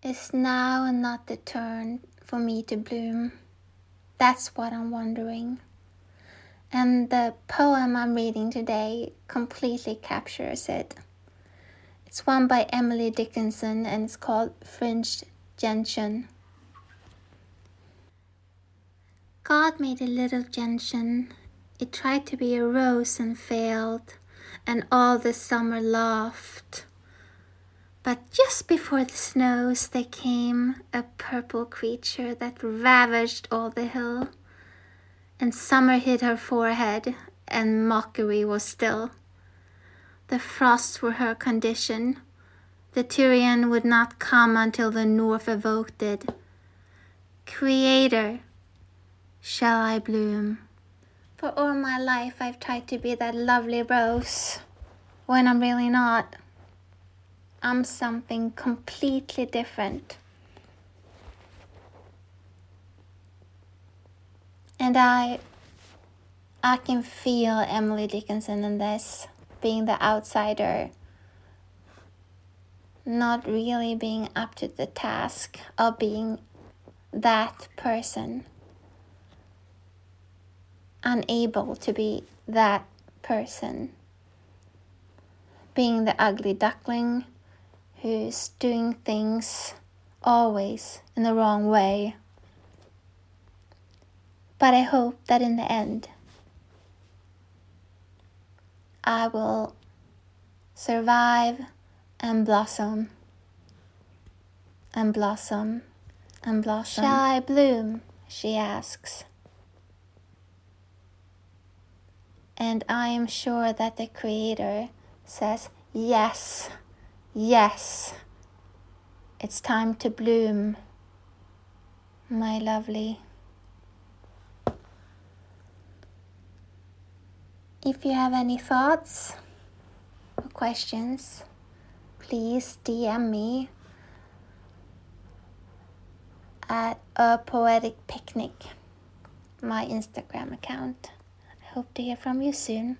Is now not the turn for me to bloom? That's what I'm wondering. And the poem I'm reading today completely captures it. It's one by Emily Dickinson and it's called Fringed Gentian. God made a little gentian. It tried to be a rose and failed, and all the summer laughed. But just before the snows there came a purple creature that ravaged all the hill, and summer hid her forehead, and mockery was still. The frosts were her condition. The Tyrian would not come until the north evoked it. Creator, shall I bloom? For all my life I've tried to be that lovely rose, when I'm really not. I'm something completely different. And I I can feel Emily Dickinson in this, being the outsider, not really being up to the task of being that person, unable to be that person, being the ugly duckling who's doing things always in the wrong way. But I hope that in the end, I will survive and blossom and blossom and blossom. Shall I bloom? she asks. And I am sure that the Creator says, Yes. Yes, it's time to bloom, my lovely. If you have any thoughts or questions, please DM me at a poetic picnic, my Instagram account. I hope to hear from you soon.